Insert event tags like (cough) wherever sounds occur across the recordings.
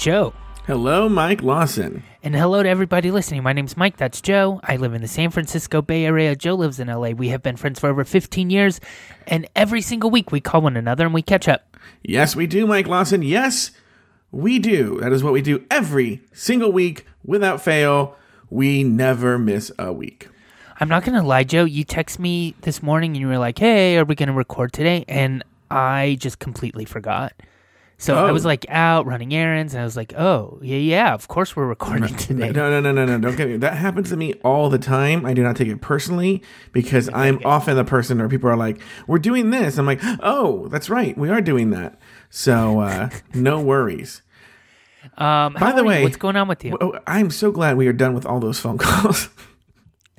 Joe. Hello, Mike Lawson. And hello to everybody listening. My name's Mike. That's Joe. I live in the San Francisco Bay Area. Joe lives in LA. We have been friends for over 15 years. And every single week we call one another and we catch up. Yes, we do, Mike Lawson. Yes, we do. That is what we do every single week without fail. We never miss a week. I'm not going to lie, Joe. You text me this morning and you were like, hey, are we going to record today? And I just completely forgot. So I Oh. was like out running errands and I was like, oh, yeah, yeah, of course we're recording (laughs) today. No, no, no, no, no. Don't get me. That happens to me all the time. I do not take it personally because I'm often the person where people are like, we're doing this. I'm like, oh, that's right. We are doing that. So uh, (laughs) no worries. Um, By the you? way, what's going on with you? Oh, I'm so glad we are done with all those phone calls. (laughs)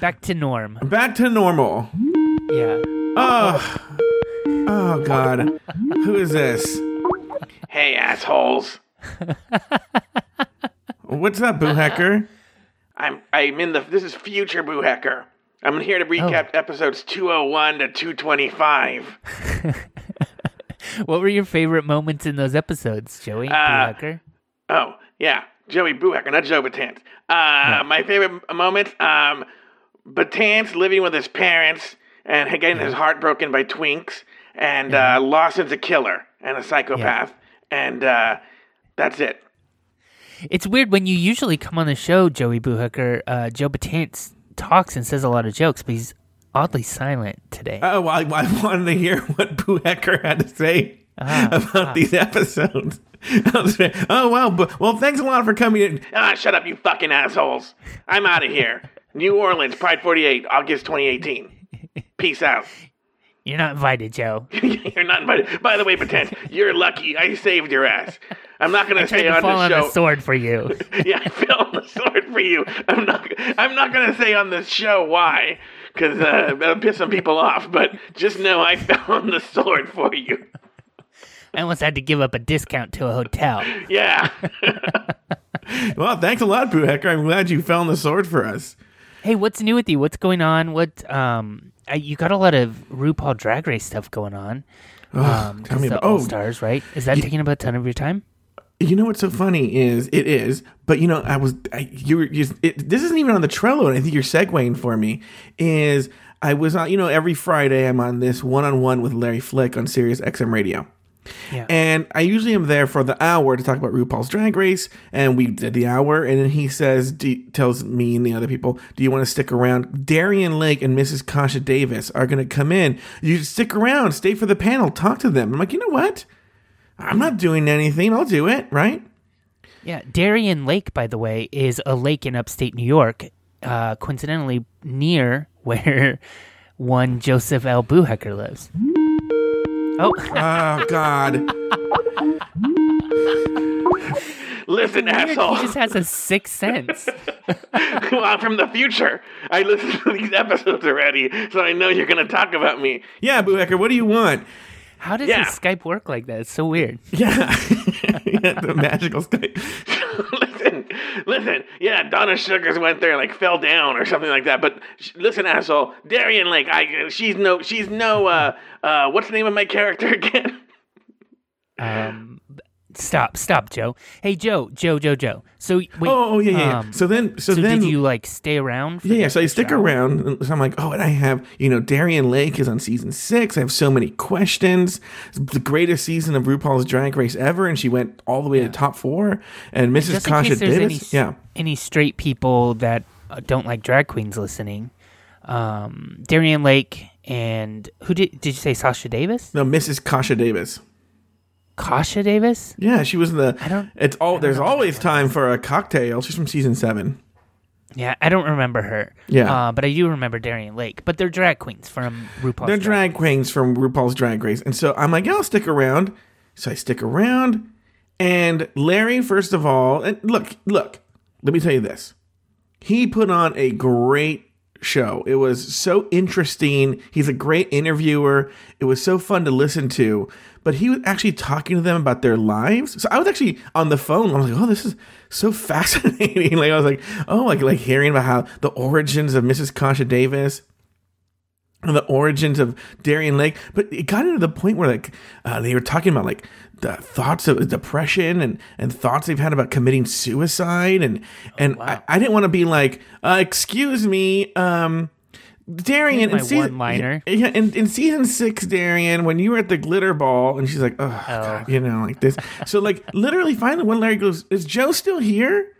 Back to norm. Back to normal. Yeah. Oh, oh God. Who is this? Hey, assholes. What's up, Boo Hacker? I'm I'm in the this is future Boo Hacker. I'm here to recap episodes 201 to 225. What were your favorite moments in those episodes, Joey? Uh, Hacker? Oh, yeah. Joey Boo Hacker, not Joe Batance. Uh my favorite moments, um Batance living with his parents and getting his heart broken by twinks and uh Lawson's a killer and a psychopath. And uh that's it. It's weird when you usually come on the show, Joey Boohooker. Uh, Joe Batance talks and says a lot of jokes, but he's oddly silent today. Oh, I, I wanted to hear what Boo Hacker had to say Ah, (laughs) about these episodes. (laughs) I was like, oh, wow. But, well, thanks a lot for coming in. Ah, shut up, you fucking assholes. I'm out of here. (laughs) New Orleans, Pride 48, August 2018. Peace out. You're not invited, Joe. (laughs) you're not invited. By the way, pretend you're lucky. I saved your ass. I'm not gonna Tried say to on fall the on the sword for you. (laughs) yeah, I fell on the sword for you. I'm not. I'm not gonna say on this show why, because uh, that'll piss some people off. But just know I (laughs) fell on the sword for you. I almost had to give up a discount to a hotel. Yeah. Well, thanks a lot, Boo Hacker. I'm glad you found the sword for us. Hey, what's new with you? What's going on? What um, I, you got a lot of RuPaul Drag Race stuff going on. Um, tell me the about- oh. All Stars, right? Is that taking up a ton of your time? You know what's so funny is it is, but you know I was I, you were you, it, this isn't even on the Trello, and I think you're segueing for me. Is I was on you know every Friday I'm on this one on one with Larry Flick on Sirius XM Radio. Yeah. And I usually am there for the hour to talk about RuPaul's Drag Race, and we did the hour, and then he says, do, tells me and the other people, "Do you want to stick around?" Darienne Lake and Mrs. Kasha Davis are going to come in. You stick around, stay for the panel, talk to them. I'm like, you know what? I'm not doing anything. I'll do it, right? Yeah, Darien Lake, by the way, is a lake in upstate New York, uh, coincidentally near (laughs) where one Joseph L. Boohecker lives. Oh, Oh God. Listen, weird. asshole. He just has a sixth sense. (laughs) well, I'm from the future. I listened to these episodes already, so I know you're gonna talk about me. Yeah, Boo Hacker, what do you want? How does Yeah. his Skype work like that? It's so weird. Yeah. (laughs) Yeah, the magical Skype. (laughs) listen. Yeah, Donna Sugars went there, and like fell down or something like that. But sh- listen, asshole, Darienne Lake. I she's no, she's no. Uh, uh, what's the name of my character (laughs) again? Um, stop, stop, Joe. Hey, Joe, Joe, Joe, Joe. So wait. Oh, oh, yeah, yeah. yeah. um, so then, so, so then, did you like stay around? For yeah, yeah. So I stick show? around. and So I'm like, oh, and I have, you know, Darienne Lake is on season six. I have so many questions. It's the greatest season of RuPaul's Drag Race ever, and she went all the way to top four. And Mrs. In Kasha Davis, any, yeah. any straight people that uh, don't like drag queens listening, um, Darienne Lake and who did did you say Sasha Davis? No, Mrs. Kasha Davis. Kasha Davis? Yeah, she was in the. I don't- It's all. There's always time for a cocktail. She's from season seven. Yeah, I don't remember her. Yeah. uh, but I do remember Darienne Lake. But they're drag queens from RuPaul's. They're Drag drag queens from RuPaul's Drag Race. And so I'm like, yeah, I'll stick around. So I stick around. And Larry, first of all, and look, look, let me tell you this. He put on a great show. It was so interesting. He's a great interviewer. It was so fun to listen to. But he was actually talking to them about their lives. So I was actually on the phone. I was like, oh, this is so (laughs) fascinating. like I was like, oh, like like hearing about how the origins of Mrs. Kasha Davis and the origins of Darienne Lake, but it got into the point where like uh, they were talking about like the thoughts of depression and, and thoughts they've had about committing suicide and and wow. I, I didn't want to be like uh, excuse me um Darienne in season, one-liner. yeah, in, in season six, Darienne, when you were at the glitter ball, and she's like, oh, God," you know, like this. So, like, (laughs) literally, finally, when Larry goes, "Is Joe still here?"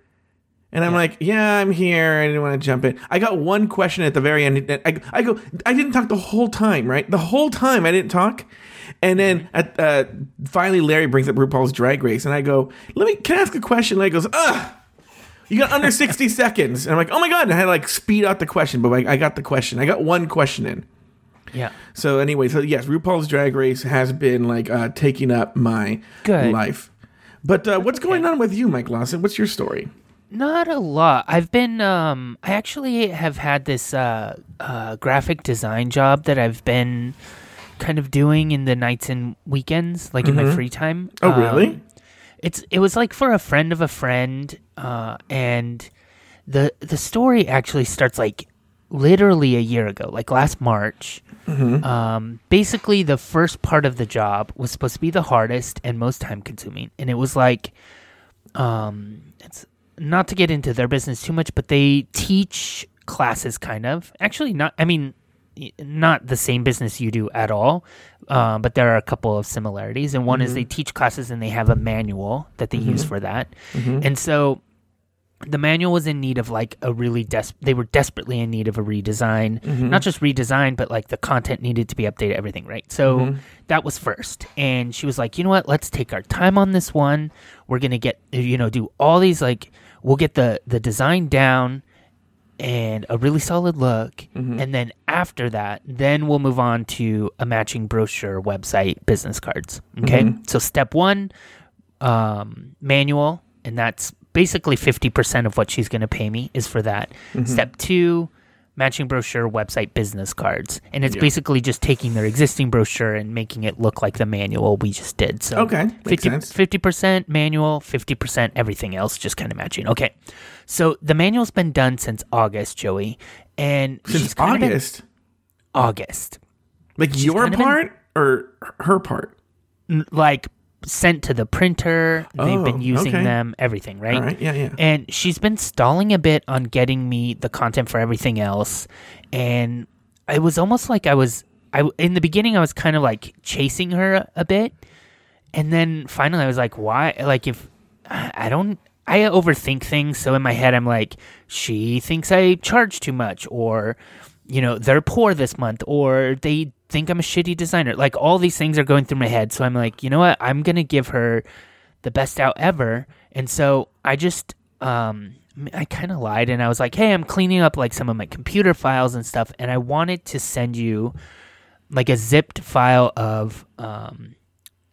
And I'm like, "Yeah, I'm here." I didn't want to jump in. I got one question at the very end. I, I go, I didn't talk the whole time, right? The whole time I didn't talk. And then at uh, finally, Larry brings up RuPaul's Drag Race, and I go, "Let me, can I ask a question?" Larry goes, "Ugh." You got under 60 (laughs) seconds. And I'm like, oh my God. And I had to like speed out the question, but like, I got the question. I got one question in. Yeah. So anyway, so yes, RuPaul's Drag Race has been like uh, taking up my Good. life. But uh, what's going on with you, Mike Lawson? What's your story? Not a lot. I've been um I actually have had this uh uh graphic design job that I've been kind of doing in the nights and weekends, like in my free time. Oh, Um, really? It's it was like for a friend of a friend, uh, and the the story actually starts like literally a year ago, like last March. Um, basically, the first part of the job was supposed to be the hardest and most time consuming, and it was like, um, it's not to get into their business too much, but they teach classes, kind of. Actually, not. I mean, not the same business you do at all, uh, but there are a couple of similarities. And one is they mm-hmm. teach classes and they have a manual that they use mm-hmm. for that. Mm-hmm. And so the manual was in need of like a really des- they were desperately in need of a redesign. Not just redesign but like the content needed to be updated everything right? So that was first. And she was like you know what? Let's take our time on this one. We're gonna get you know do all these like we'll get the the design down and a really solid look. Mm-hmm. And then after that then we'll move on to a matching brochure website business cards. Okay? Mm-hmm. So step one um, manual, and that's basically 50% of what she's going to pay me is for that. Mm-hmm. Step two, matching brochure, website, business cards. And it's basically just taking their existing brochure and making it look like the manual we just did. So Okay, makes 50, sense. 50% manual, 50% everything else, just kind of matching. Okay. So the manual's been done since August, Joey. And Since she's August. August. Like your kind of been- part or her part? Like sent to the printer. They've Oh, been using okay. them, everything, right? Yeah, yeah. And she's been stalling a bit on getting me the content for everything else. And it was almost like I was I in the beginning I was kind of like chasing her a bit. And then finally I was like, why like if I don't I overthink things, so in my head I'm like, she thinks I charge too much or you know, they're poor this month or they think I'm a shitty designer. Like all these things are going through my head. So I'm like, you know what? I'm going to give her the best out ever. And so I just um I kind of lied and I was like, "Hey, I'm cleaning up like some of my computer files and stuff and I wanted to send you like a zipped file of um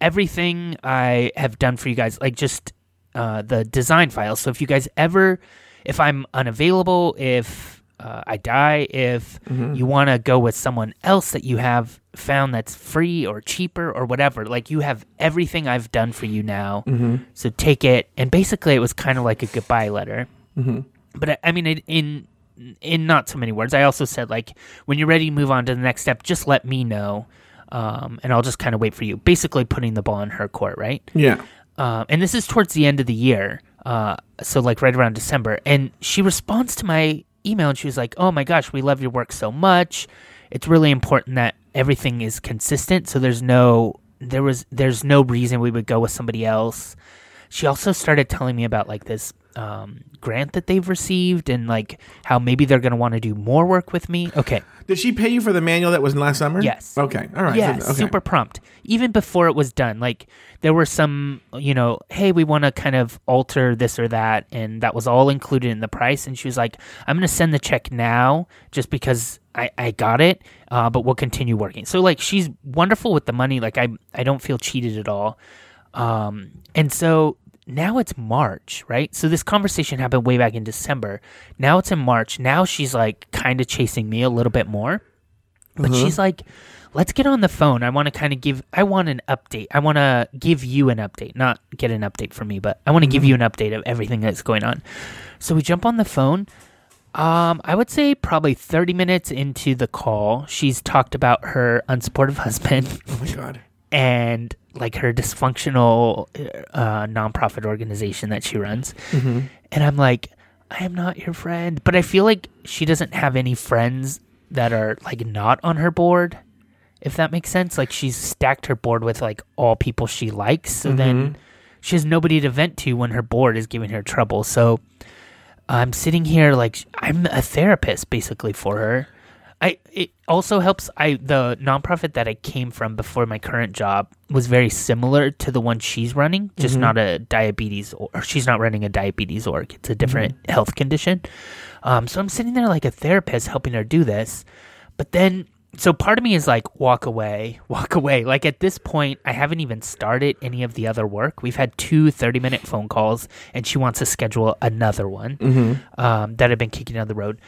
everything I have done for you guys, like just uh, the design files. So if you guys ever, if I'm unavailable, if uh, I die, if you want to go with someone else that you have found that's free or cheaper or whatever, like you have everything I've done for you now. So take it. And basically, it was kind of like a goodbye letter. But I, I mean, it, in in not so many words, I also said like when you're ready to move on to the next step, just let me know. Um, and I'll just kind of wait for you. Basically, putting the ball in her court, right? Yeah. um, and this is towards the end of the year, uh, so like right around December. And she responds to my email, and she was like, "Oh my gosh, we love your work so much. It's really important that everything is consistent. So there's no there was there's no reason we would go with somebody else." She also started telling me about like this um, grant that they've received and like how maybe they're going to want to do more work with me. Okay. Did she pay you for the manual that was last summer? Yes. Okay. All right. Yeah, So- okay. super prompt. Even before it was done, like there were some, you know, hey, we want to kind of alter this or that, and that was all included in the price. And she was like, I'm going to send the check now, just because I I got it, uh, but we'll continue working. So like she's wonderful with the money. Like I I don't feel cheated at all. Um, and so now it's March, right? So this conversation happened way back in December. Now it's in March. Now she's like kind of chasing me a little bit more. But she's like, let's get on the phone. I want to kind of give, I want an update. I want to give you an update, not get an update from me, but I want to give you an update of everything that's going on. So we jump on the phone. Um, I would say probably 30 minutes into the call, she's talked about her unsupportive (laughs) husband Oh my god. And like her dysfunctional uh, nonprofit organization that she runs. And I'm like, I am not your friend. But I feel like she doesn't have any friends that are like not on her board, if that makes sense. Like she's stacked her board with like all people she likes. So then she has nobody to vent to when her board is giving her trouble. So I'm sitting here like I'm a therapist basically for her. I it also helps I the nonprofit that I came from before my current job was very similar to the one she's running, just not a diabetes or, she's not running a diabetes org. It's a different health condition. Um, so I'm sitting there like a therapist helping her do this. But then so part of me is like walk away, (laughs) walk away. Like at this point I haven't even started any of the other work. We've had two 30 minute phone calls and she wants to schedule another one um, that have been kicking down the road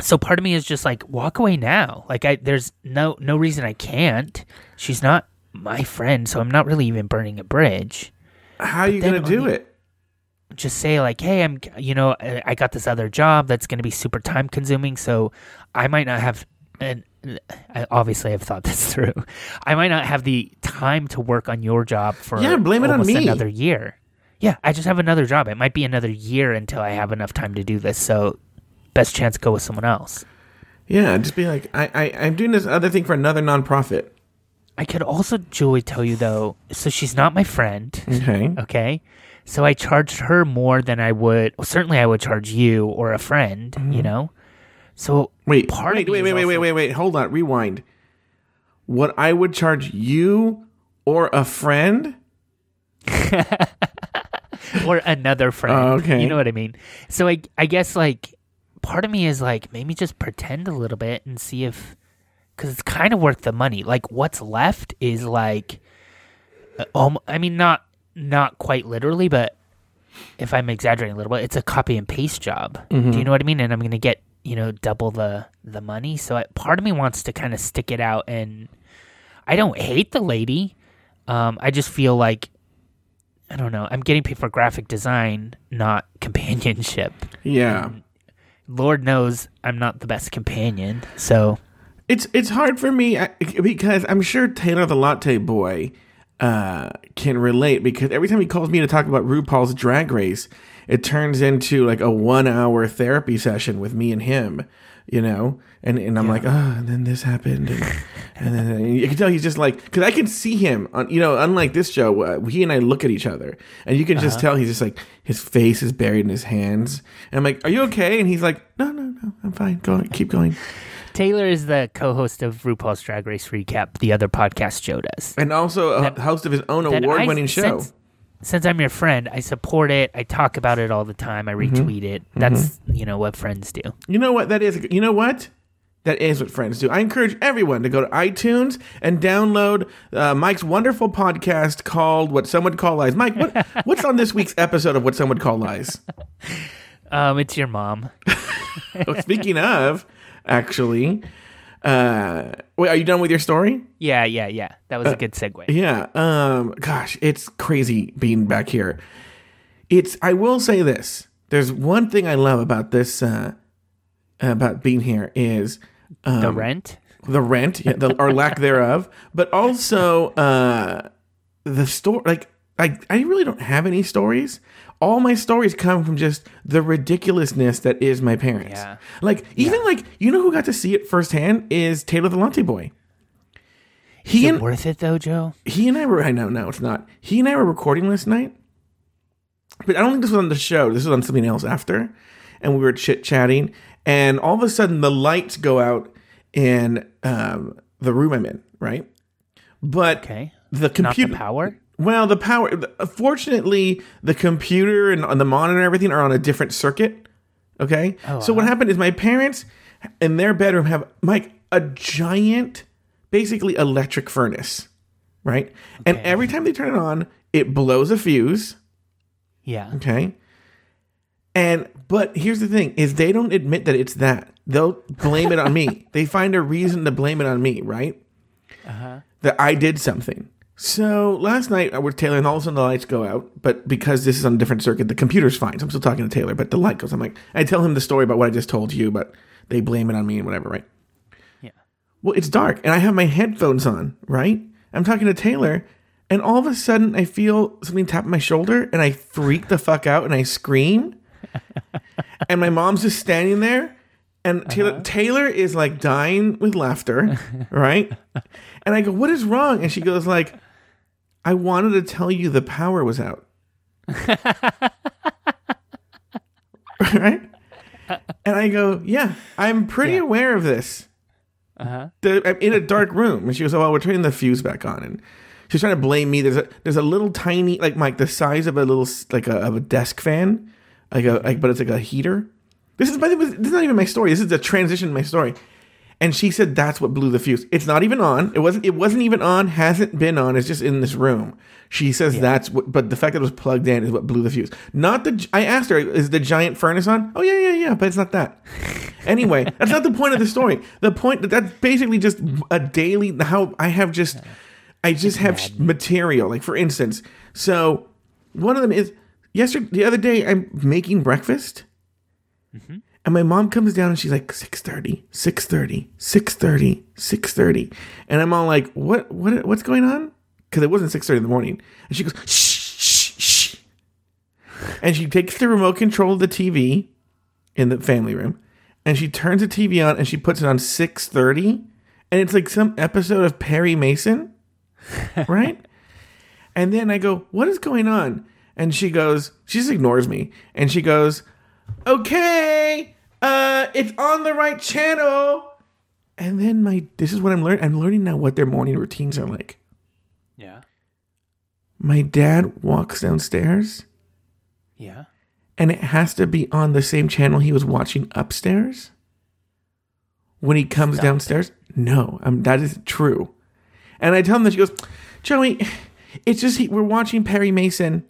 so part of me is just like walk away now. Like i there's no no reason i can't. She's not my friend so i'm not really even burning a bridge. How are you gonna do the- it? just say like hey i'm you know i got this other job that's going to be super time consuming so i might not have and I obviously i've thought (laughs) this through. I might not have the time to work on your job for Yeah, blame it on me. another year. Yeah i just have another job. It might be another year until i have enough time to do this so best chance go with someone else Yeah, just be like, I, I I'm doing this other thing for another nonprofit. I could also, Julie, tell you though. So she's not my friend. Okay. Okay. So I charged her more than I would. Well, certainly, I would charge you or a friend. You mm-hmm. know. So Wait, part wait, wait, wait, wait, wait, wait, wait. Hold on, rewind. What I would charge you or a friend? (laughs) or another friend. Oh, okay. You know what I mean? So I, I guess like part of me is like maybe just pretend a little bit and see if, because it's kind of worth the money. Like what's left is like, um, I mean not not quite literally, but if I'm exaggerating a little bit, it's a copy and paste job. Mm-hmm. Do you know what I mean? And I'm gonna get you know double the the money. So I, part of me wants to kind of stick it out, and I don't hate the lady. Um, I just feel like I don't know. I'm getting paid for graphic design, not (laughs) companionship. Yeah. Lord knows I'm not the best companion. So It's it's hard for me because I'm sure Taylor the Latte Boy uh, can relate because every time he calls me to talk about RuPaul's Drag Race, it turns into like a one hour therapy session with me and him, you know. And and I'm like, oh, and then this happened, and, and then and you can tell he's just like because I can see him on you know unlike this show, uh, he and I look at each other, and you can just tell he's just like his face is buried in his hands, and I'm like, are you okay? And he's like, no, no, no, I'm fine. Go on, keep going. Taylor is the co-host of RuPaul's Drag Race Recap, the other podcast Joe does. and also a host of his own that award-winning show. Since I'm your friend, I support it. I talk about it all the time. I Mm-hmm. retweet it. That's you know what friends do. You know what that is? You know what? That is what friends do. I encourage everyone to go to iTunes and download uh, Mike's wonderful podcast called "What Some Would Call Lies." Mike, what, (laughs) what's on this week's episode of "What Some Would Call Lies"? Um, it's your mom. (laughs) Oh, speaking of, actually, uh, wait, are you done with your story? Yeah, yeah, yeah. That was a good segue. Yeah. Um. Gosh, it's crazy being back here. It's. I will say this. There's one thing I love about this. Uh, about being here is um, The rent. the rent yeah, the, or lack (laughs) thereof, but also uh, the story. Like I, I really don't have any stories. All my stories come from just the ridiculousness that is my parents. Yeah. Like even like you know who got to see it firsthand is Taylor the Latte Boy. He Is it and worth it though, Joe? he and I were. I know, no, it's not. He and I were recording last night, but I don't think this was on the show. This was on something else after, and we were chit chatting, and all of a sudden the lights go out in um, the room I'm in, right? But Okay. the computer, power. Well, the power. Fortunately, the computer and on the monitor and everything are on a different circuit. Okay, Oh, so what happened is my parents in their bedroom have Mike a giant, basically electric furnace, right? And every time they turn it on, it blows a fuse. Yeah. Okay. And but here's the thing: is they don't admit that it's that. They'll blame it on me. (laughs) They find a reason to blame it on me, right? Uh-huh. That I did something. So last night uh, we're Taylor, and all of a sudden the lights go out. But because this is on a different circuit, the computer's fine. So I'm still talking to Taylor, but the light goes. I'm like, I tell him the story about what I just told you, but they blame it on me and whatever, right? Yeah. Well, it's dark, and I have my headphones on, right? I'm talking to Taylor, and all of a sudden I feel something tap my shoulder, and I freak the fuck out, and I scream. (laughs) and my mom's just standing there, and Taylor, Taylor is like dying with laughter, right? And I go, "What is wrong?" And she goes like, "I wanted to tell you the power was out." (laughs) right? And I go, "Yeah, I'm pretty aware of this." Uh-huh. the, I'm in a dark room. And she goes, oh, well, we're turning the fuse back on. And she's trying to blame me. There's a there's a little tiny like Mike the size of a little like a of a desk fan, like a like but it's like a heater. This is by the way, this is not even my story. This is the transition to my story. And she said that's what blew the fuse. It's not even on. It wasn't. It wasn't even on. Hasn't been on. It's just in this room. She says that's what. But the fact that it was plugged in is what blew the fuse. Not the. I asked her, is the giant furnace on? Oh yeah, yeah, yeah. But it's not that. (laughs) Anyway, that's not the point of the story. The point that that's basically just a daily. How I have just. I just have sh- material. Like for instance, so one of them is yesterday. The other day, I'm making breakfast. Mm-hmm. And my mom comes down and she's like 6:30, 6:30, 6:30, 6:30. And I'm all like, "What what what's going on?" Cuz it wasn't 6:30 in the morning. And she goes, "Shh, shh, shh." And she takes the remote control of the TV in the family room and she turns the TV on and she puts it on 6:30 and it's like some episode of Perry Mason, (laughs) right? And then I go, "What is going on?" And she goes, she just ignores me, and she goes, "Okay, uh, it's on the right channel." And then my, this is what I'm learning. I'm learning now what their morning routines are like. Yeah. My dad walks downstairs, Yeah. and it has to be on the same channel he was watching upstairs. When he comes Stop downstairs, no, um, that is true. And I tell him that she goes, Joey, it's just he, we're watching Perry Mason,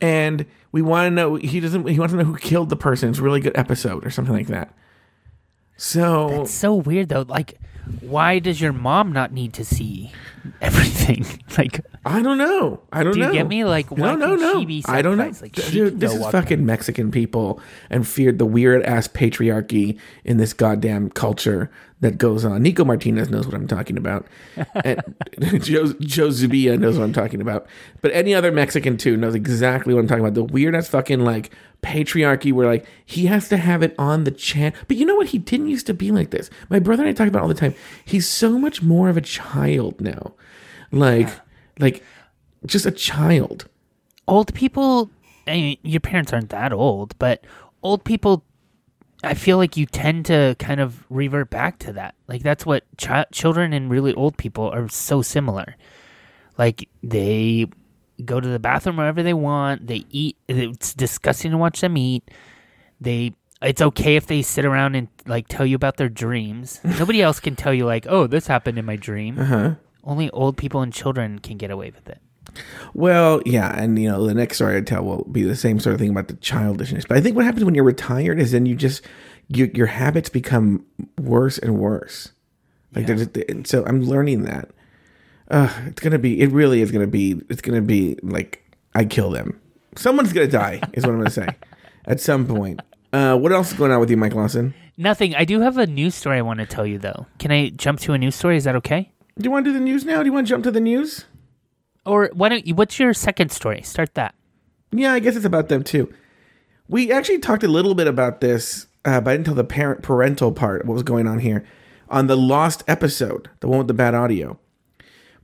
and we want to know he doesn't he wants to know who killed the person. It's a really good episode or something like that. So It's so weird though. Like, why does your mom not need to see everything? (laughs) like, I don't know. I don't Do you know. get me? Like, why no, no, no. she be I don't know. Like, Dude, this is fucking Mexican people and feared the weird ass patriarchy in this goddamn culture that goes on. Nico Martinez knows what I'm talking about. (laughs) and (laughs) Joe, Joe Zubia knows what I'm talking about. But any other Mexican too knows exactly what I'm talking about. The weird ass fucking like patriarchy where like he has to have it on the chan. But you know what? He didn't used to be like this. My brother and I talk about it all the time. He's so much more of a child now. Like, like just a child. old people I mean, your parents aren't that old but old people i feel like you tend to kind of revert back to that. Like that's what chi- children and really old people are so similar. Like they go to the bathroom wherever they want they eat it's disgusting to watch them eat. They it's okay if they sit around and like tell you about their dreams. (laughs) Nobody else can tell you like oh this happened in my dream. Uh-huh. only old people and children can get away with it Well, yeah, and you know the next story I tell will be the same sort of thing about the childishness. But I think what happens when you're retired is then you just you, your habits become worse and worse. Like they're and so I'm learning that. Uh, it's gonna be. It really is gonna be. It's gonna be like I kill them. Someone's gonna die. is what I'm gonna say. (laughs) At some point. Uh, what else is going on with you, Mike Lawson? Nothing. I do have a news story I want to tell you, though. Can I jump to a news story? Is that okay? Do you want to do the news now? Do you want to jump to the news? Or why don't you? What's your second story? Start that. Yeah, I guess it's about them too. We actually talked a little bit about this, uh, but I didn't tell the parent parental part. What was going on here on the lost episode, the one with the bad audio.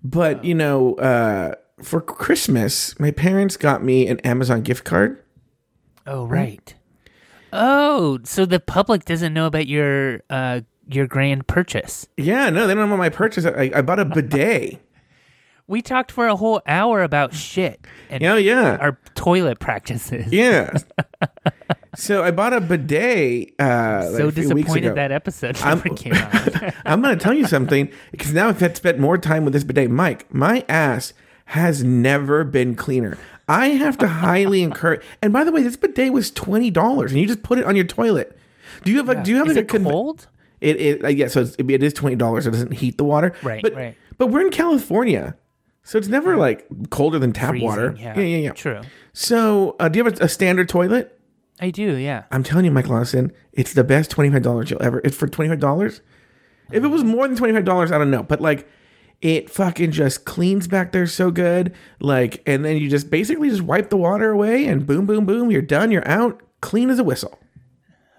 But you know, uh, for Christmas, my parents got me an Amazon gift card. Oh, right. Oh, so the public doesn't know about your uh your grand purchase. Yeah, no, they don't know about my purchase. I, I bought a bidet. We talked for a whole hour about shit and yeah, yeah, our toilet practices. yeah. (laughs) so I bought a bidet. Uh, like so a few weeks disappointed that episode I'm- never came out. (laughs) I'm going to tell you something because now I've had spent more time with this bidet. Mike, my ass has never been cleaner. I have to highly (laughs) encourage. And by the way, this bidet was twenty dollars, and you just put it on your toilet. Do you have a? Do you have Is like it a con- cold? It, it uh, yeah. So it's, it is twenty dollars. It doesn't heat the water. Right, But right. but we're in California, So it's never like colder than tap Freezing, water. Yeah. yeah, yeah. yeah. True. So uh, do you have a, a standard toilet? I do. Yeah. I'm telling you, Mike Lawson, it's the best twenty five dollars you'll ever. It's for twenty five dollars. If it was more than twenty five dollars, I don't know, but like. It fucking just cleans back there so good. Like, and then you just basically just wipe the water away and boom, boom, boom, you're done, you're out, clean as a whistle.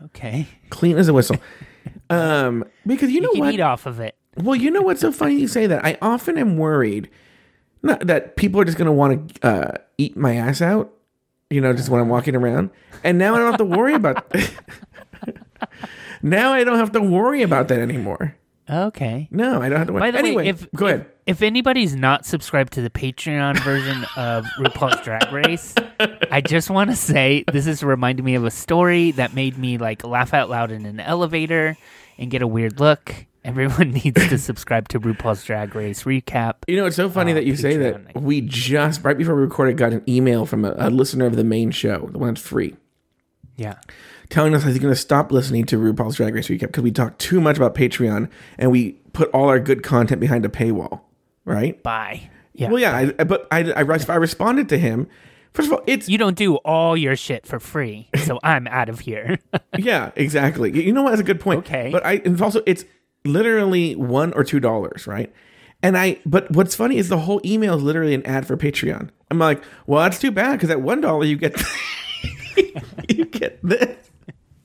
Okay. Clean as a whistle. (laughs) um, because you know You can what? eat off of it. Well, you know what's so funny you say that? I often am worried not that people are just going to want to uh, eat my ass out, you know, just when I'm walking around. And now I don't have to worry about (laughs) Now I don't have to worry about that anymore. Okay. No, I don't have to worry. By the anyway, way, if go ahead. If anybody's not subscribed to the Patreon version of RuPaul's Drag Race, I just want to say this is reminding me of a story that made me like laugh out loud in an elevator and get a weird look. Everyone (laughs) needs to subscribe to RuPaul's Drag Race recap. You know, it's so funny uh, that you say that. We just, right before we recorded, got an email from a, a listener of the main show, the one that's free. Yeah. telling us he's going to stop listening to RuPaul's Drag Race recap because we talk too much about Patreon and we put all our good content behind a paywall, right? Bye. Yeah. Well, yeah, I, I- but I, I, I responded to him. First of all, it's You don't do all your shit for free, so I'm out of here. (laughs) yeah, exactly. You know what? That's a good point. Okay. but I and also it's literally one or two dollars, right? And I, but what's funny is the whole email is literally an ad for Patreon. I'm like, well, that's too bad because at one dollar you get (laughs) you get this,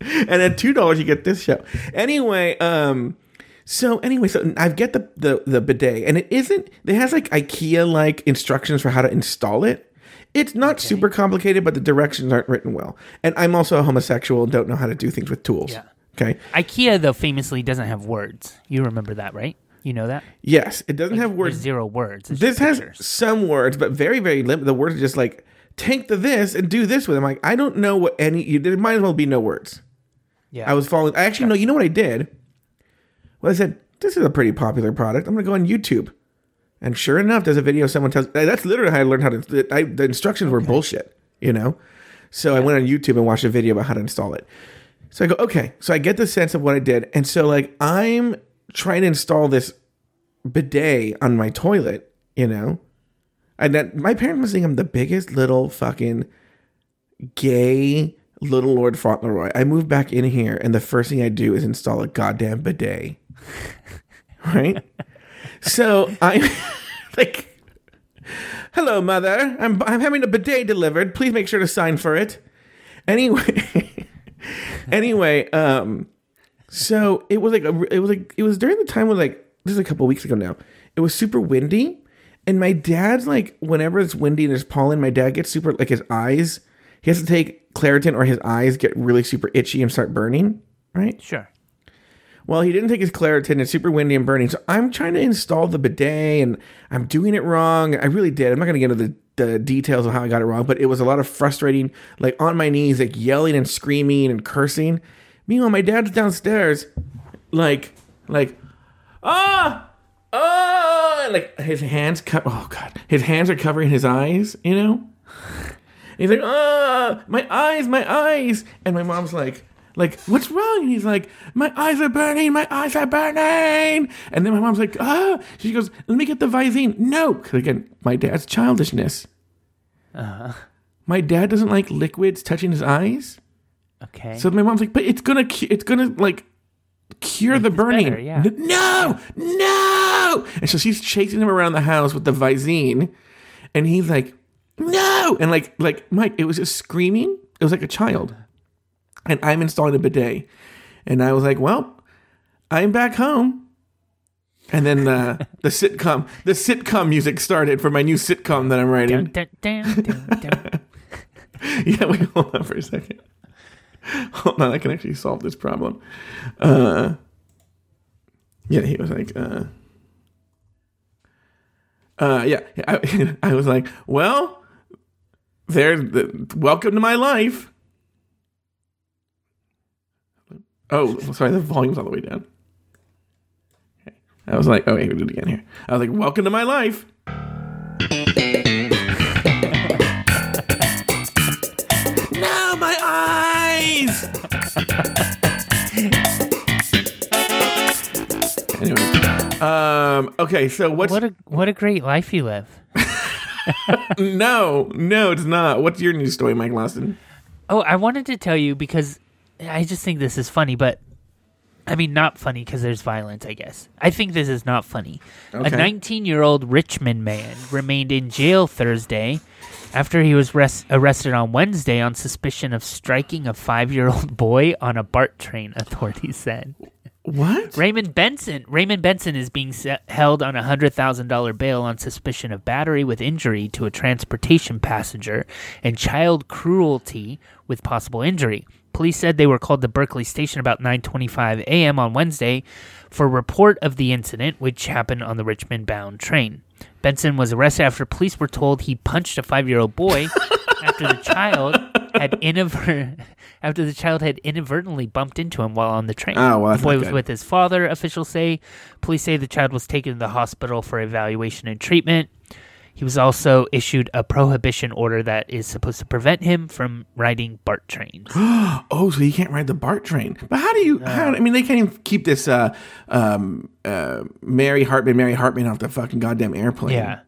and at two dollars you get this show. Anyway, um, so anyway, so I get the the the bidet, and it isn't. It has like IKEA like instructions for how to install it. It's not super complicated, but the directions aren't written well. And I'm also a homosexual and don't know how to do things with tools. Yeah. Okay. IKEA though famously doesn't have words. You remember that, right? You know that? Yes, it doesn't have words. zero words. It's This has pictures. some words, but very, very limited. The words are just like take the this and do this with. it. I'm like, I don't know what any. You, there might as well be no words. yeah. I was following. I actually know. You know what I did? Well, I said this is a pretty popular product. I'm going to go on YouTube, and sure enough, there's a video. Someone tells. Eh, that's literally how I learned how to. I, the instructions were bullshit. You know, so I went on YouTube and watched a video about how to install it. So I go, okay. So I get the sense of what I did, and so like I'm trying to install this bidet on my toilet. You know, and that my parents must think I'm the biggest little fucking gay little Lord Fauntleroy. I move back in here, and the first thing I do is install a goddamn bidet. (laughs) right? so I'm (laughs) like, hello, mother. I'm I'm having a bidet delivered. Please make sure to sign for it. Anyway, (laughs) (laughs) anyway, um, so it was like a, it was like it was during the time when like this is a couple weeks ago now. It was super windy, and my dad's like whenever it's windy and there's pollen, my dad gets super like his eyes. He has to take Claritin or his eyes get really super itchy and start burning. Right. sure. Well, he didn't take his Claritin. It's super windy and burning. So I'm trying to install the bidet and I'm doing it wrong. I really did. I'm not going to get into the, the details of how I got it wrong, but it was a lot of frustrating, like on my knees, like yelling and screaming and cursing. Meanwhile, my dad's downstairs, like, like, ah, ah, like his hands cut. Oh God, his hands are covering his eyes. You know. He's like, ah, my eyes, my eyes. And my mom's like, like, what's wrong? And he's like, my eyes are burning, my eyes are burning. And then my mom's like, ah. She goes, let me get the Visine. No, because again, my dad's childishness. My dad doesn't like liquids touching his eyes. Okay. So my mom's like, but it's gonna, cu- it's gonna like cure the burning. better, yeah. No, no. And so she's chasing him around the house with the Visine, and he's like, no, and like, like Mike, it was just screaming. It was like a child, and I'm installing a bidet, and I was like, well, I'm back home. And then uh, (laughs) the sitcom, the sitcom music started for my new sitcom that I'm writing. Dun, dun, dun, (laughs) yeah, wait, hold on for a second. Hold on, I can actually solve this problem. Uh, yeah, he was like, uh, uh, yeah, (laughs) I, I was like, well, there, the, welcome to my life. Oh, sorry, the volume's all the way down. Okay. I was like, oh, wait, we do it again here. I was like, welcome to my life. No, my eyes! anyway, Um. Okay. So what's What a what a great life you live. (laughs) no, no, it's not. What's your news story, Mike Lawson? Oh, I wanted to tell you because I just think this is funny, but I mean, not funny because there's violence, I guess. I think this is not funny. A 19 year old Richmond man remained in jail Thursday after he was res- arrested on Wednesday on suspicion of striking a five year old (laughs) boy on a BART train, (laughs) authorities said. What? Raymond Benson. Raymond Benson is being se- held on a hundred thousand dollar bail on suspicion of battery with injury to a transportation passenger and child cruelty with possible injury. Police said they were called to Berkeley Station about 9:25 a.m. on Wednesday for a report of the incident, which happened on the Richmond-bound train. Benson was arrested after police were told he punched a five-year-old boy (laughs) after the child had after the child had inadvertently bumped into him while on the train. Oh, well, the boy was good. with his father, officials say. Police say the child was taken to the hospital for evaluation and treatment. He was also issued a prohibition order that is supposed to prevent him from riding BART trains. (gasps) Oh, so he can't ride the BART train. But how do you? How, I mean, they can't even keep this uh, um, uh, Mary Hartman, Mary Hartman off the fucking goddamn airplane. yeah.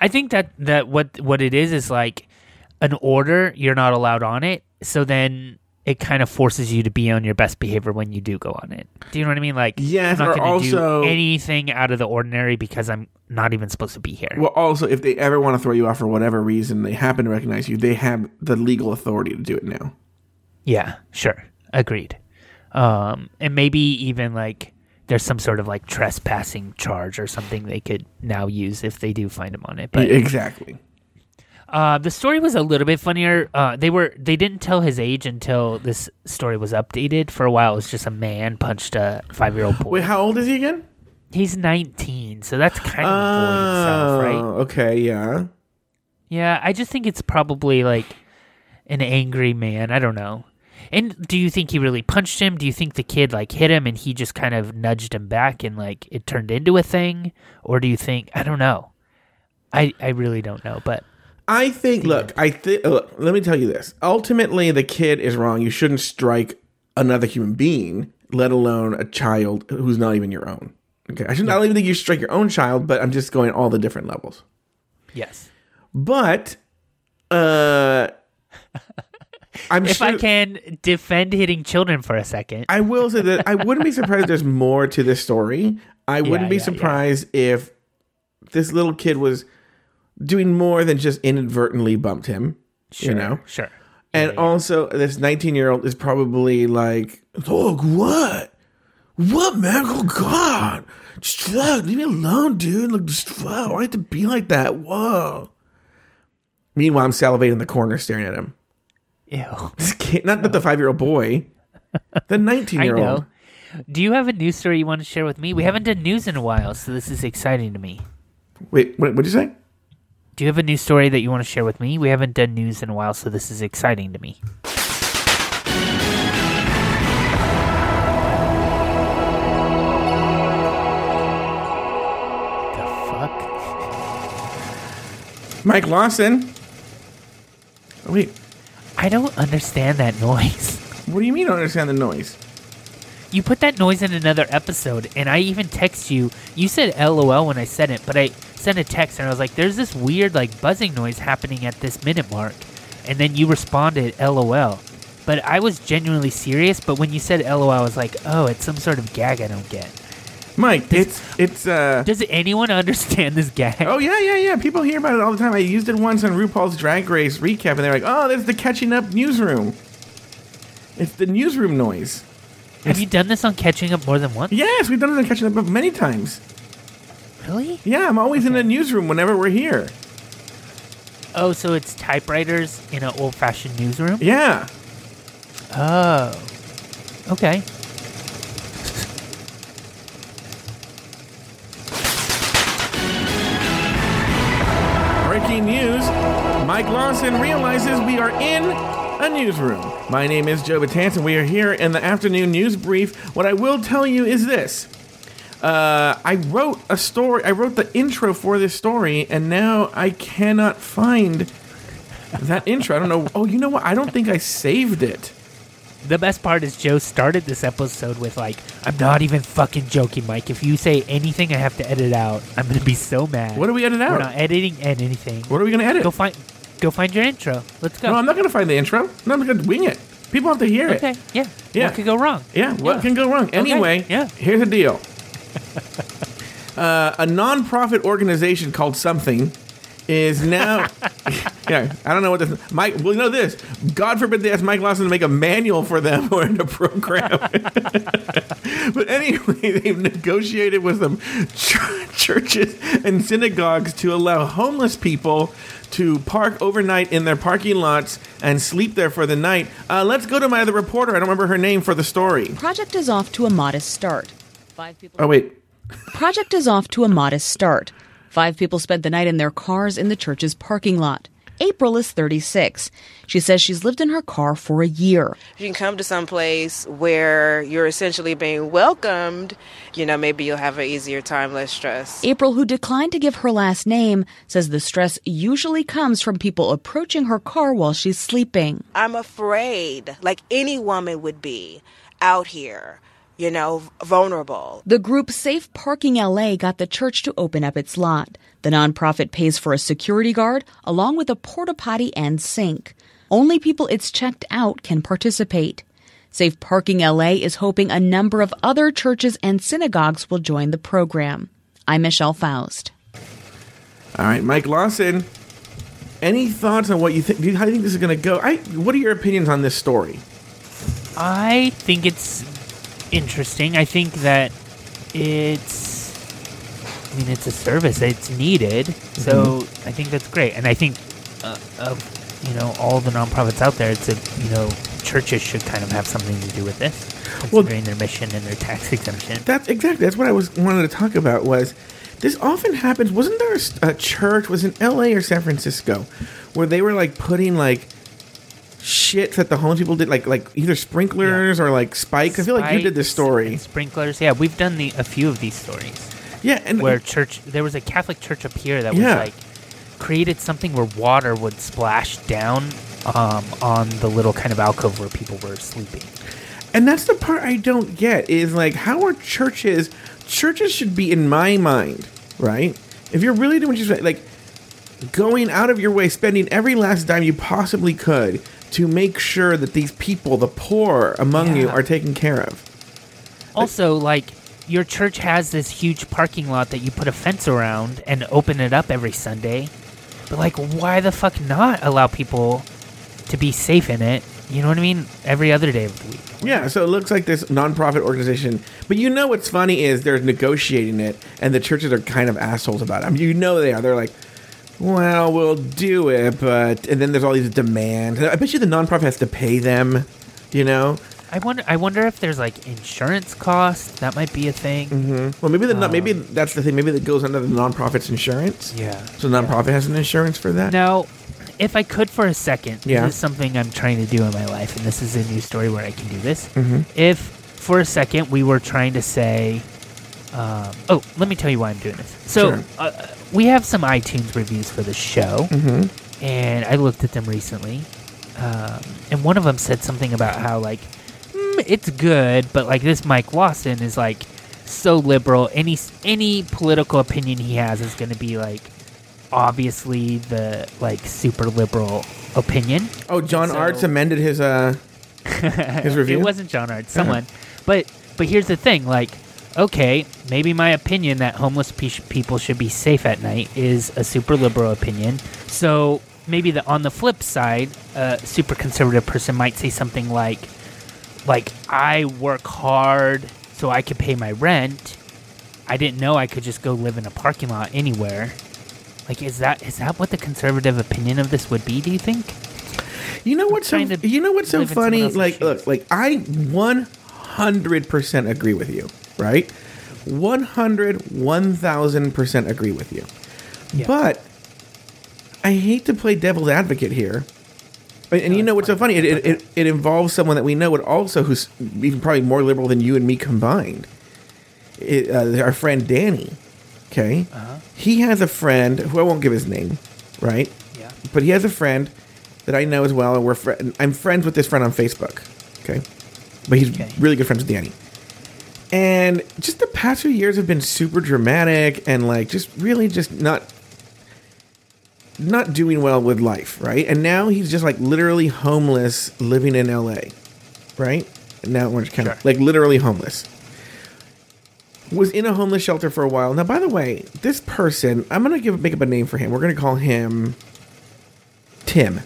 I think that, that what what it is is like an order, you're not allowed on it. So then it kind of forces you to be on your best behavior when you do go on it. Do you know what I mean? Like, Yes, I'm not going to do anything out of the ordinary because I'm not even supposed to be here. Well, also, if they ever want to throw you off for whatever reason, they happen to recognize you. They have the legal authority to do it now. Yeah, sure. Agreed. Um, and maybe even like there's some sort of like trespassing charge or something they could now use if they do find him on it. But exactly. Uh, the story was a little bit funnier. Uh, they were they didn't tell his age until this story was updated. For a while, it was just a man punched a five year old boy. Wait, how old is he again? He's 19, so that's kind of boy himself, right? Oh, okay, yeah. Yeah, I just think it's probably like an angry man. I don't know. And do you think he really punched him? Do you think the kid like hit him and he just kind of nudged him back and like it turned into a thing? Or do you think I don't know. I I really don't know, but I think. Look, I think. Look, let me tell you this. Ultimately, the kid is wrong. You shouldn't strike another human being, let alone a child who's not even your own. Okay, I should not even think you should strike your own child, but I'm just going all the different levels. yes. But, uh, I'm (laughs) If sure. I can defend hitting children for a second. I will say that I wouldn't be surprised if there's (laughs) more to this story. I wouldn't be yeah, yeah. surprised if this little kid was doing more than just inadvertently bumped him. sure, You know? Sure. And also, this 19 year old is probably like, Look, what? What, man? Oh, God. Just fuck, leave me alone, dude. Like, just fuck. Why have to be like that? Whoa. Meanwhile, I'm salivating in the corner staring at him. Ew. (laughs) Kid, not the five year old boy, the 19 (laughs) I year know. old. Do you have a news story you want to share with me? We haven't done news in a while, so this is exciting to me. Wait, what did you say? Do you have a news story that you want to share with me? We haven't done news in a while, so this is exciting to me. The fuck? (laughs) Mike Lawson. Oh, wait, I don't understand that noise. what do you mean I don't understand the noise? You put that noise in another episode, and I even text you. You said LOL when I said it, but I sent a text and I was like, "There's this weird like buzzing noise happening at this minute mark," and then you responded LOL. But I was genuinely serious. But when you said LOL, I was like, "Oh, it's some sort of gag I don't get." Mike, it's, it's, uh, Does anyone (laughs) understand this gag? oh, yeah, yeah, yeah. People hear about it all the time. I used it once on RuPaul's Drag Race recap, and they're like, oh, that's the catching up newsroom. It's the newsroom noise. Have you done this on catching up more than once? Yes, we've done it on catching up many times. Really? Yeah, I'm always in the newsroom whenever we're here. Oh, so it's typewriters in an old-fashioned newsroom? Yeah. Oh. Okay. Breaking news Mike Lawson realizes we are in a newsroom. My name is Joe Batanz, and we are here in the afternoon news brief. What I will tell you is this. Uh, I wrote a story, I wrote the intro for this story, and now I cannot find that intro. I don't know. Oh, you know what? I don't think I saved it. the best part is Joe started this episode with like, "I'm not even fucking joking, Mike. If you say anything, I have to edit out. I'm gonna be so mad." What are we edit We're not editing and anything. What are we gonna edit? Go find, go find your intro. Let's go. no, I'm not gonna find the intro. No, I'm gonna wing it. People have to hear it. okay, yeah, Yeah. What could go wrong? Yeah, what Yeah. can go wrong? Anyway, yeah. here's the deal. (laughs) uh, a non-profit organization called something is now. (laughs) (laughs) yeah, I don't know what this. Mike, well, you know this. God forbid they ask Mike Lawson to make a manual for them or in a program. but anyway, they've negotiated with some ch- churches and synagogues to allow homeless people to park overnight in their parking lots and sleep there for the night. Uh, let's go to my other reporter. I don't remember her name for the story. Project is off to a modest start. Five people. Oh wait, Project is off to a modest start. Five people spent the night in their cars in the church's parking lot. April is 36. She says she's lived in her car for a year. you can come to some place where you're essentially being welcomed, you know, maybe you'll have an easier time, less stress. April, who declined to give her last name, says the stress usually comes from people approaching her car while she's sleeping. I'm afraid, like any woman would be out here, you know, vulnerable. The group Safe Parking LA got the church to open up its lot. The nonprofit pays for a security guard along with a porta potty and sink. Only people it's checked out can participate. Safe Parking LA is hoping a number of other churches and synagogues will join the program. I'm Michelle Faust. All right, Mike Lawson. Any thoughts on what you think? do you- How do you think this is going to go? I. What are your opinions on this story? I think it's interesting. I think that it's. I mean, it's a service. It's needed. So I think that's great. And I think uh, of you know all the nonprofits out there, it's a you know churches should kind of have something to do with this, Well- considering their mission and their tax exemption. That's exactly. That's what I was wanted to talk about. Was this often happens? Wasn't there a church? Was in L.A. or San Francisco, where they were like putting like shit that the homeless people did, like like either sprinklers or like spikes. I feel like you did this story. sprinklers. Yeah, we've done the a few of these stories. Yeah, and where church there was a Catholic church up here that Yeah. was like created something where water would splash down um, on the little kind of alcove where people were sleeping. And that's the part I don't get is like how are churches churches should be in my mind, right? If you're really doing just like going out of your way, spending every last dime you possibly could to make sure that these people, the poor among you, are taken care of. Also, like your church has this huge parking lot that you put a fence around and open it up every Sunday. But like why the fuck not allow people to be safe in it? You know what I mean? Every other day of the week. Yeah, so it looks like this nonprofit organization. But you know what's funny is they're negotiating it, and the churches are kind of assholes about it. I mean, you know they are. They're like, well, we'll do it, but. And then there's all these demands. I bet you the nonprofit has to pay them, you know? I wonder I wonder if there's like insurance costs. That might be a thing. Well, maybe the non maybe that's the thing. Maybe that goes under the nonprofit's insurance. Yeah. So the nonprofit has an insurance for that. Now, if I could for a second, Yeah. this is something I'm trying to do in my life, and this is a new story where I can do this. Mm-hmm. If for a second we were trying to say, um, oh, let me tell you why I'm doing this. So Sure. uh, we have some iTunes reviews for the show, Mm-hmm. and I looked at them recently, um, and one of them said something about how like it's good, but like this Mike Lawson is like so liberal. Any any political opinion he has is going to be like obviously the like super liberal opinion. Oh, John So- Arts amended his uh (laughs) his review. It wasn't John Arts, someone. But but here's the thing, like okay, maybe my opinion that homeless pe- people should be safe at night is a super liberal opinion. So maybe the on the flip side, a super conservative person might say something like like I work hard so I could pay my rent. I didn't know I could just go live in a parking lot anywhere. Like is that is that what the conservative opinion of this would be, do you think? You know what's so you know what's so live in someone funny? Like look, like I 100% agree with you, right? 100 1000% agree with you. Yeah. But I hate to play devil's advocate here. And, and you know what's so funny? It, it, it, it involves someone that we know, but also who's even probably more liberal than you and me combined. It, uh, our friend Danny. Okay, Uh-huh. he has a friend who I won't give his name, right? Yeah. But he has a friend that I know as well, and we're fri I'm friends with this friend on Facebook. Okay, but he's Okay. really good friends with Danny. And just the past few years have been super dramatic and like just really just not not doing well with life, right? And now he's just like literally homeless living in LA, right? Now Orange County, Sure. like literally homeless. Was in a homeless shelter for a while. Now, by the way, this person, I'm gonna give make up a name for him. We're gonna call him Tim.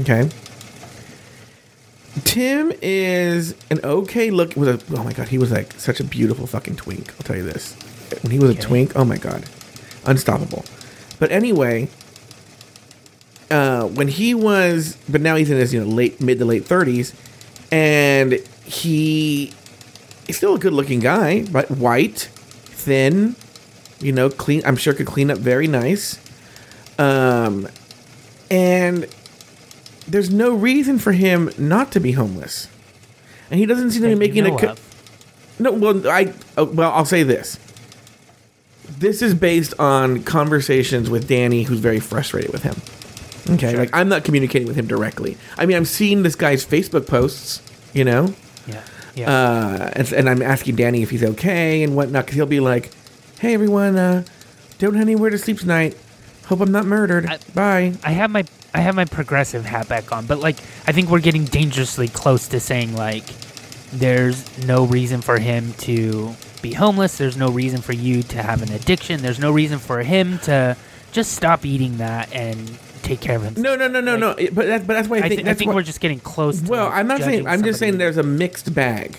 Okay. Tim is an okay look with a oh my god, he was like such a beautiful fucking twink. I'll tell you this. When he was a twink, oh my god. Unstoppable. But anyway, uh, when he was, but now he's in his you know late mid to late thirties, and he he's still a good looking guy, but white, thin, you know, clean. I'm sure could clean up very nice. Um, and there's no reason for him not to be homeless, and he doesn't seem to be that you making know a. Co- no, well, I uh, well, I'll say this. This is based on conversations with Danny, who's very frustrated with him. Okay, like I'm not communicating with him directly. I mean, I'm seeing this guy's Facebook posts, you know, Yeah. Yeah. uh, and, and I'm asking Danny if he's okay and whatnot, because he'll be like, "Hey, everyone, uh, don't have anywhere to sleep tonight. Hope I'm not murdered. I- Bye." I have my I have my progressive hat back on, but like I think we're getting dangerously close to saying like there's no reason for him to be homeless. There's no reason for you to have an addiction. There's no reason for him to just stop eating that and take care of himself. No, no, no, no, no. But that's but that's why I I, think thi- I that's think why- we're just getting close. to Well, like, I'm not saying. I'm just saying there's a mixed bag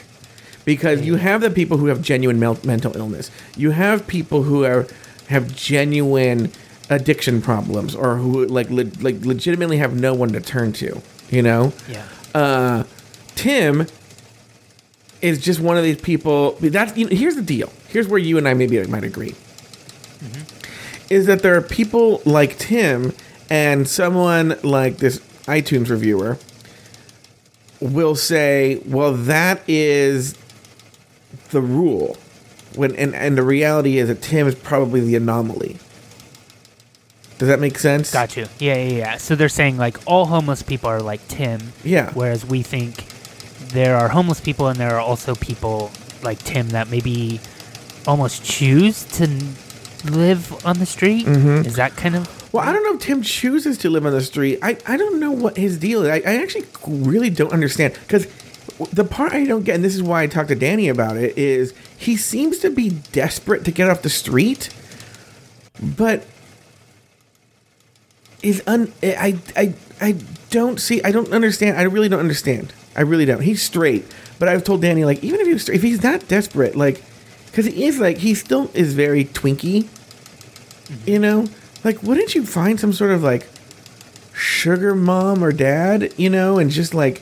because you have the people who have genuine mel- mental illness. You have people who are have genuine addiction problems or who like le- like legitimately have no one to turn to. You know. yeah. Uh, Tim is just one of these people. That's you know, here's the deal. Here's where you and I maybe might agree. Is that there are people like Tim and someone like this iTunes reviewer will say, "Well, that is the rule," when and and the reality is that Tim is probably the anomaly. Does that make sense? Got you. Yeah, yeah, yeah. So they're saying like all homeless people are like Tim. Yeah. Whereas we think there are homeless people and there are also people like Tim that maybe almost choose to live on the street. Mm-hmm. Is that kind of Well, I don't know if Tim chooses to live on the street. I, I don't know what his deal is. I, I actually really don't understand because the part I don't get, and this is why I talked to Danny about it, is he seems to be desperate to get off the street, but is un. I I I don't see. I don't understand. I really don't understand. I really don't. He's straight, but I've told Danny like even if he's straight, if he's that desperate, like because he is like he still is very twinky you know like wouldn't you find some sort of like sugar mom or dad you know and just like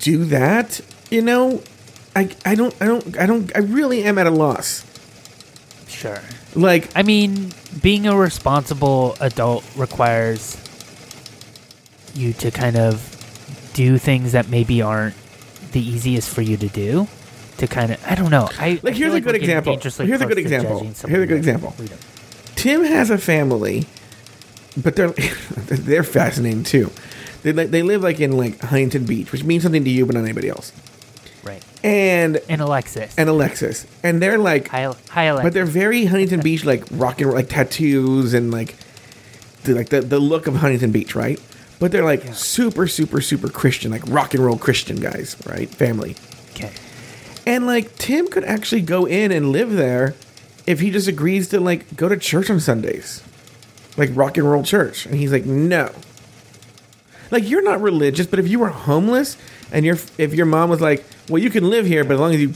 do that you know i i don't i don't i don't i really am at a loss sure? like I mean, being a responsible adult requires you to kind of do things that maybe aren't the easiest for you to do. To kind of, I don't know. I Like, I here's a good we're getting example. Here's a good example. Here's a good example. Tim has a family, but they're (laughs) they're fascinating too. They li- they live like in like Huntington Beach, which means something to you, but not anybody else. Right. And And Alexis. and Alexis, and they're like hi, hi Alexis. But they're very Huntington (laughs) Beach, like rock and roll, like tattoos and like the, like the, the look of Huntington Beach, right? But they're like super, super, super Christian, like rock and roll Christian guys, right? Family. okay. And like Tim could actually go in and live there if he just agrees to like go to church on Sundays, like rock and roll church. And he's like, no. Like you're not religious, but if you were homeless and your if your mom was like, well, you can live here, but as long as you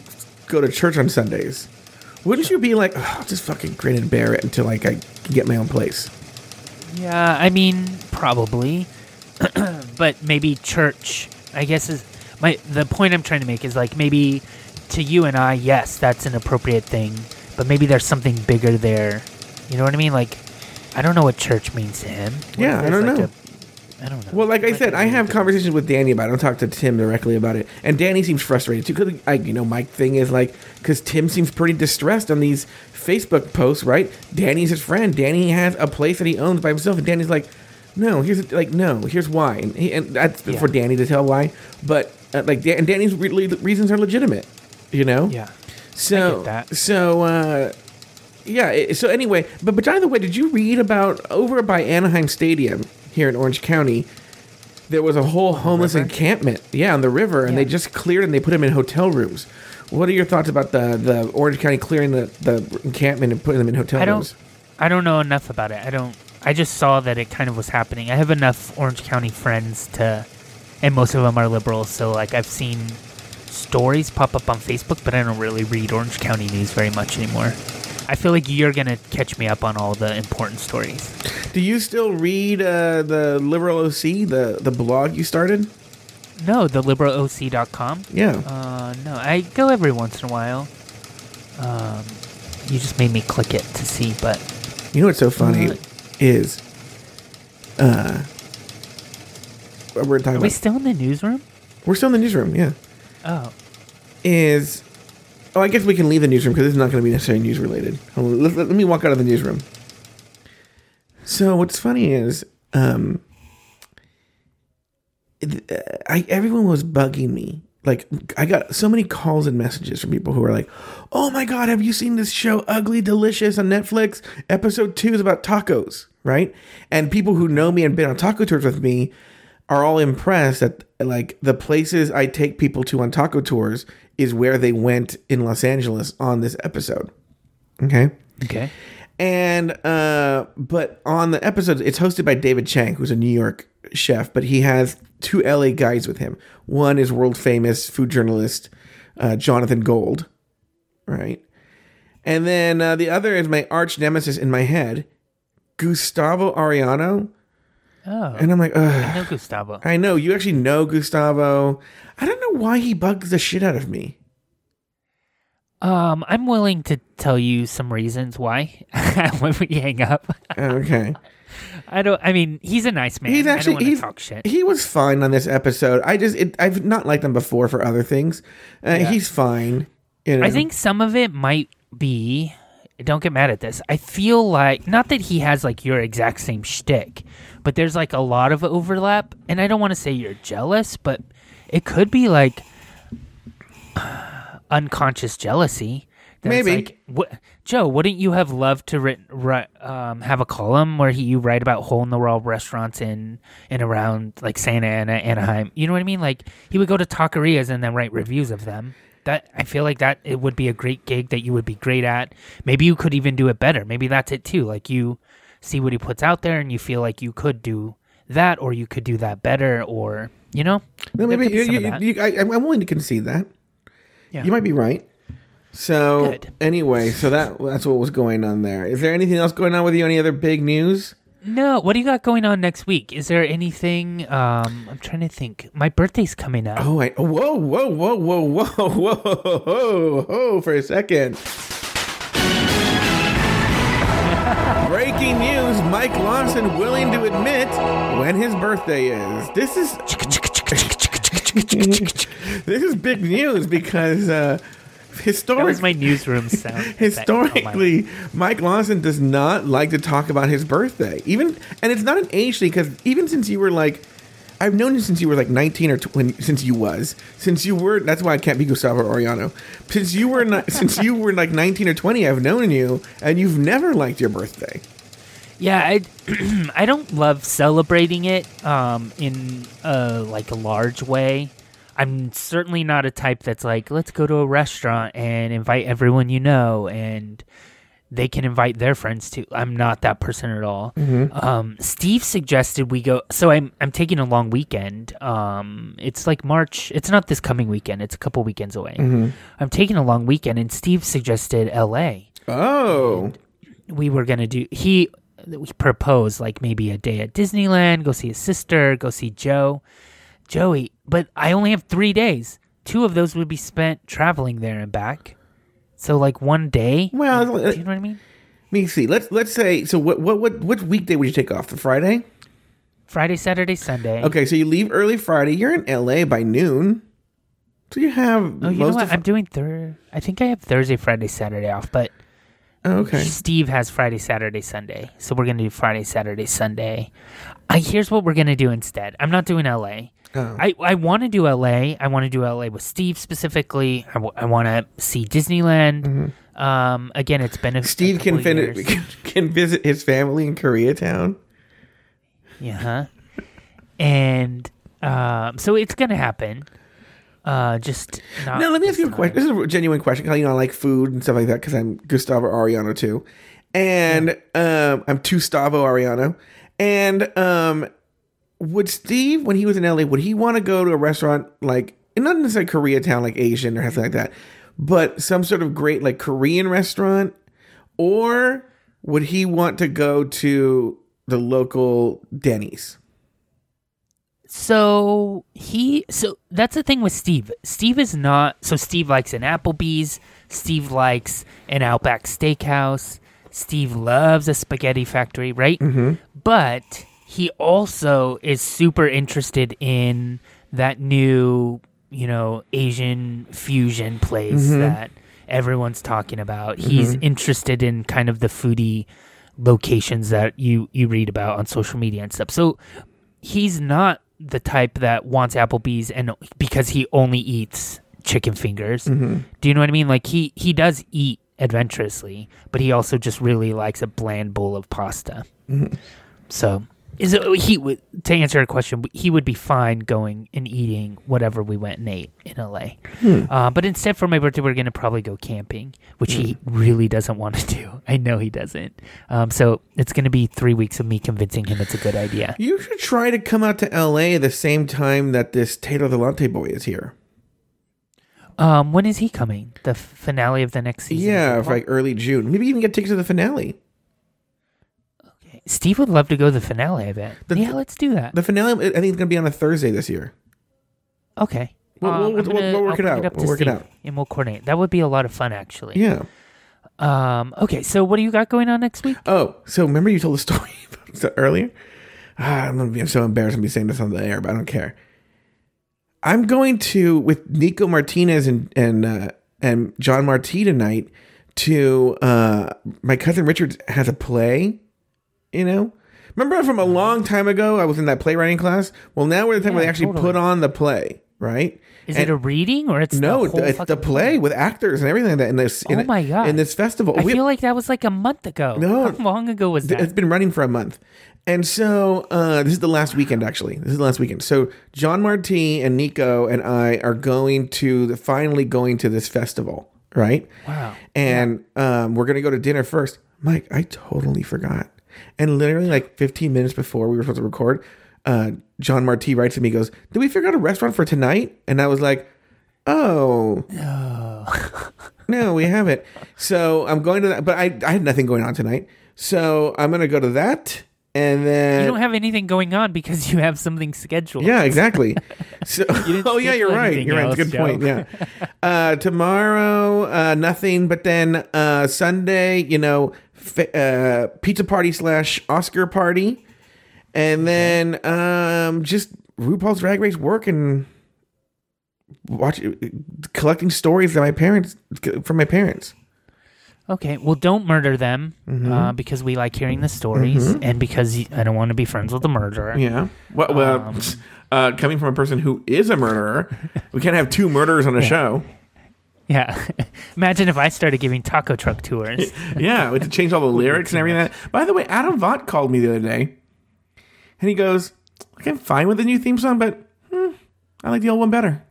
go to church on Sundays, wouldn't you be like, oh, I'll just fucking grin and bear it until like I can get my own place? Yeah, I mean, probably. (clears throat) but maybe church, I guess is my the point I'm trying to make is like maybe to you and I, yes, that's an appropriate thing, but maybe there's something bigger there. You know what I mean? Like I don't know what church means to him. What Yeah, I don't like, know. a- I don't know. Well, like I said, I have conversations with Danny about it. I don't talk to Tim directly about it, and Danny seems frustrated too. Because, I, you know, my thing is like, because Tim seems pretty distressed on these Facebook posts, right? Danny's his friend. Danny has a place that he owns by himself, and Danny's like, no, here's like, no, here's why, and, he, and that's Yeah. for Danny to tell why. But uh, like Dan- and Danny's re- reasons are legitimate. You know. Yeah. So so uh, yeah. So anyway, but but by the way, did you read about over by Anaheim Stadium here in Orange County? There was a whole homeless encampment, yeah, on the river, and they just cleared and they put them in hotel rooms. What are your thoughts about the the Orange County clearing the, the encampment and putting them in hotel I don't. rooms? I don't know enough about it. I don't. I just saw that it kind of was happening. I have enough Orange County friends to, and most of them are liberals. So like I've seen stories pop up on Facebook, but I don't really read Orange County news very much anymore. I feel like you're gonna catch me up on all the important stories. Do you still read uh, the Liberal OC, the the blog you started? No, the liberaloc.com. Yeah. Uh, no, I go every once in a while. Um, you just made me click it to see, but You know what's so funny is, uh, we're talking are we about. still in the newsroom? We're still in the newsroom. Yeah. Oh, Is oh, I guess we can leave the newsroom because it's not going to be necessarily news related. Let, let, let me walk out of the newsroom. So what's funny is, um, uh, I everyone was bugging me. Like I got so many calls and messages from people who are like, "Oh my god, have you seen this show Ugly Delicious on Netflix? Episode 2 is about tacos." Right? And people who know me and been on taco tours with me are all impressed that like the places I take people to on taco tours is where they went in Los Angeles on this episode. Okay? okay. And uh but on the episode it's hosted by David Chang, who's a New York chef, but he has two LA guys with him. One is world famous food journalist uh, Jonathan Gold, right? And then uh, the other is my arch nemesis in my head, Gustavo Arellano. Oh, And I'm like, I know Gustavo. I know you actually know Gustavo. I don't know why he bugs the shit out of me. Um, I'm willing to tell you some reasons why (laughs) when we hang up. Okay. (laughs) I don't. I mean, he's a nice man. He's I actually don't he's, talk shit. he was fine on this episode. I just it, I've not liked him before for other things. Uh, Yeah. He's fine. You know? I think some of it might be. Don't get mad at this. I feel like not that he has like your exact same shtick, but there's like a lot of overlap, and I don't want to say you're jealous, but it could be like (sighs) unconscious jealousy. Maybe. like, what, Joe, wouldn't you have loved to writ, ri- um, have a column where he, you write about hole in the wall restaurants in and around like Santa Ana, Anaheim? You know what I mean? Like he would go to taquerias and then write reviews of them. That I feel like that it would be a great gig that you would be great at. Maybe you could even do it better. Maybe that's it too. Like you see what he puts out there and you feel like you could do that or you could do that better or you know No, maybe you, you, you, I, I'm willing to concede that. Yeah. You might be right. So Good. anyway, so that that's what was going on there. Is there anything else going on with you? Any other big news? No, what do you got going on next week? Is there anything? Um, I'm trying to think. My birthday's coming up. Oh, I, oh, whoa, whoa, whoa, whoa, whoa, whoa, whoa, whoa, for a second. Breaking news Mike Lawson willing to admit when his birthday is. This is. this is big news because uh, that historically. was my newsroom (laughs) sound. Historically, Mike Lawson does not like to talk about his birthday. Even and it's not an age thing because even since you were like, I've known you since you were like nineteen or twenty. Since you was since you were. That's why I can't be Gustavo Arellano. Since you were not, since you were like nineteen or twenty, I've known you, and you've never liked your birthday. Yeah, I, (clears throat) I don't love celebrating it um, in a like a large way. I'm certainly not a type that's like, let's go to a restaurant and invite everyone you know, and they can invite their friends too. I'm not that person at all. Um, Steve suggested we go. So I'm I'm taking a long weekend. Um, it's like March. It's not this coming weekend. It's a couple weekends away. I'm taking a long weekend, and Steve suggested L.A Oh, we were gonna do he we proposed like maybe a day at Disneyland, go see his sister, go see Joe, Joey. But I only have three days. Two of those would be spent traveling there and back. So like one day. well. do you know what I mean? Let me see. Let's let's say. So what what what what weekday would you take off? The Friday. Friday, Saturday, Sunday. Okay, so you leave early Friday. You're in L.A. by noon. So you have Oh, you know what? I'm doing thir. I think I have Thursday, Friday, Saturday off, but oh, okay. Steve has Friday, Saturday, Sunday. So we're gonna do Friday, Saturday, Sunday. I here's what we're gonna do instead. I'm not doing LA. Oh. I, I want to do LA. I want to do LA with Steve specifically. I, w- I want to see Disneyland. Um, again, it's been a Mm-hmm. Steve a can, fin- can (laughs) can visit his family in Koreatown. Yeah. huh? And um, so it's gonna happen. Uh, just not No, let me ask you a question. This is a genuine question. How you know I like food and stuff like that because I'm Gustavo Arellano too, and um, I'm Gustavo Arellano. And um, would Steve, when he was in LA, would he want to go to a restaurant like not necessarily Koreatown, like Asian or something like that, but some sort of great like Korean restaurant, or would he want to go to the local Denny's? So he so that's the thing with Steve. Steve is not so Steve likes an Applebee's, Steve likes an Outback Steakhouse, Steve loves a spaghetti factory, right? Mm-hmm. But he also is super interested in that new, you know, Asian fusion place mm-hmm. that everyone's talking about. Mm-hmm. He's interested in kind of the foodie locations that you you read about on social media and stuff. So he's not the type that wants Applebee's and because he only eats chicken fingers. Mm-hmm. Do you know what I mean? Like he he does eat adventurously, but he also just really likes a bland bowl of pasta. So is it he would to answer your question? He would be fine going and eating whatever we went and ate in LA. Uh, but instead, for my birthday, we're gonna probably go camping, which he really doesn't want to do. (laughs) I know he doesn't. Um, so it's gonna be three weeks of me convincing him it's a good idea. You should try to come out to LA the same time that this Tato the Latte Boy is here. Um, when is he coming? The finale of the next season? Yeah, like early June. Maybe even get tickets to the finale. Steve would love to go to the finale. I bet. The- yeah, let's do that. The finale, I think, is going to be on a Thursday this year. okay. We'll- Um, we'll- I'm we'll- gonna- we'll work I'll it out. up We'll to work it out. and we'll coordinate. That would be a lot of fun, actually. Yeah. Um. Okay. So, what do you got going on next week? Oh, so remember you told the (laughs) story earlier? Ah, I'm gonna be I'm so embarrassed to be saying this on the air, but I don't care. I'm going to with Nico Martinez and and uh, and John Marti tonight to uh, my cousin Richard has a play. You know, remember from a long time ago? I was in that playwriting class. Well, now we're the time where they actually totally. put on the play, right? Is And- it a reading or it's no, The it's the play with actors and everything like that in this. Oh my God. In this festival, I We- feel like that was like a month ago. No. How long ago was that? It's been running for a month. And so uh, this is the last weekend, actually. This is the last weekend. So John Marti and Nico and I are going to the, finally going to this festival, right? Wow. And um, we're going to go to dinner first. Mike, I totally forgot. And literally like 15 minutes before we were supposed to record, uh, John Marti writes to me, goes, Did we figure out a restaurant for tonight? And I was like, Oh. (laughs) no, we haven't. So I'm going to that, but I, I had nothing going on tonight. So I'm going to go to that. And then. you don't have anything going on because you have something scheduled. Yeah, exactly. So, (laughs) (laughs) oh yeah, you're right. You're right. a good point. Yeah. Uh, tomorrow, uh, nothing. But then uh, Sunday, you know, uh, pizza party slash Oscar party, and then um, just RuPaul's Drag Race work and watch collecting stories that my parents from my parents. Okay. Well, don't murder them Mm-hmm. uh, because we like hearing the stories and because I don't want to be friends with the murderer. Yeah. Well, well Um, (laughs) uh, coming from a person who is a murderer, we can't have two murderers on a show. Yeah. (laughs) Imagine if I started giving taco truck tours. (laughs) yeah, we had to change all the (laughs) lyrics and everything. By the way, Adam Vaught called me the other day, and he goes, "Like I'm fine with the new theme song, but hmm, I like the old one better."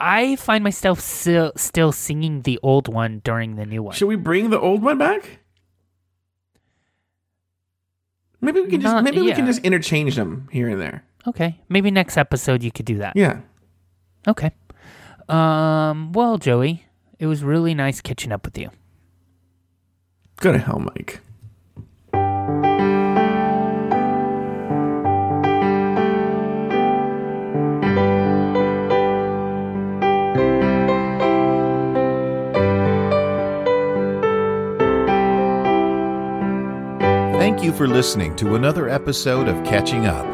I find myself still still singing the old one during the new one. Should we bring the old one back? Maybe we can just Not- maybe we can just interchange them here and there. Okay. Maybe next episode you could do that. Yeah. Okay. Um. Well, Joey, it was really nice catching up with you. Go to hell, Mike. Thank you for listening to another episode of Catching Up.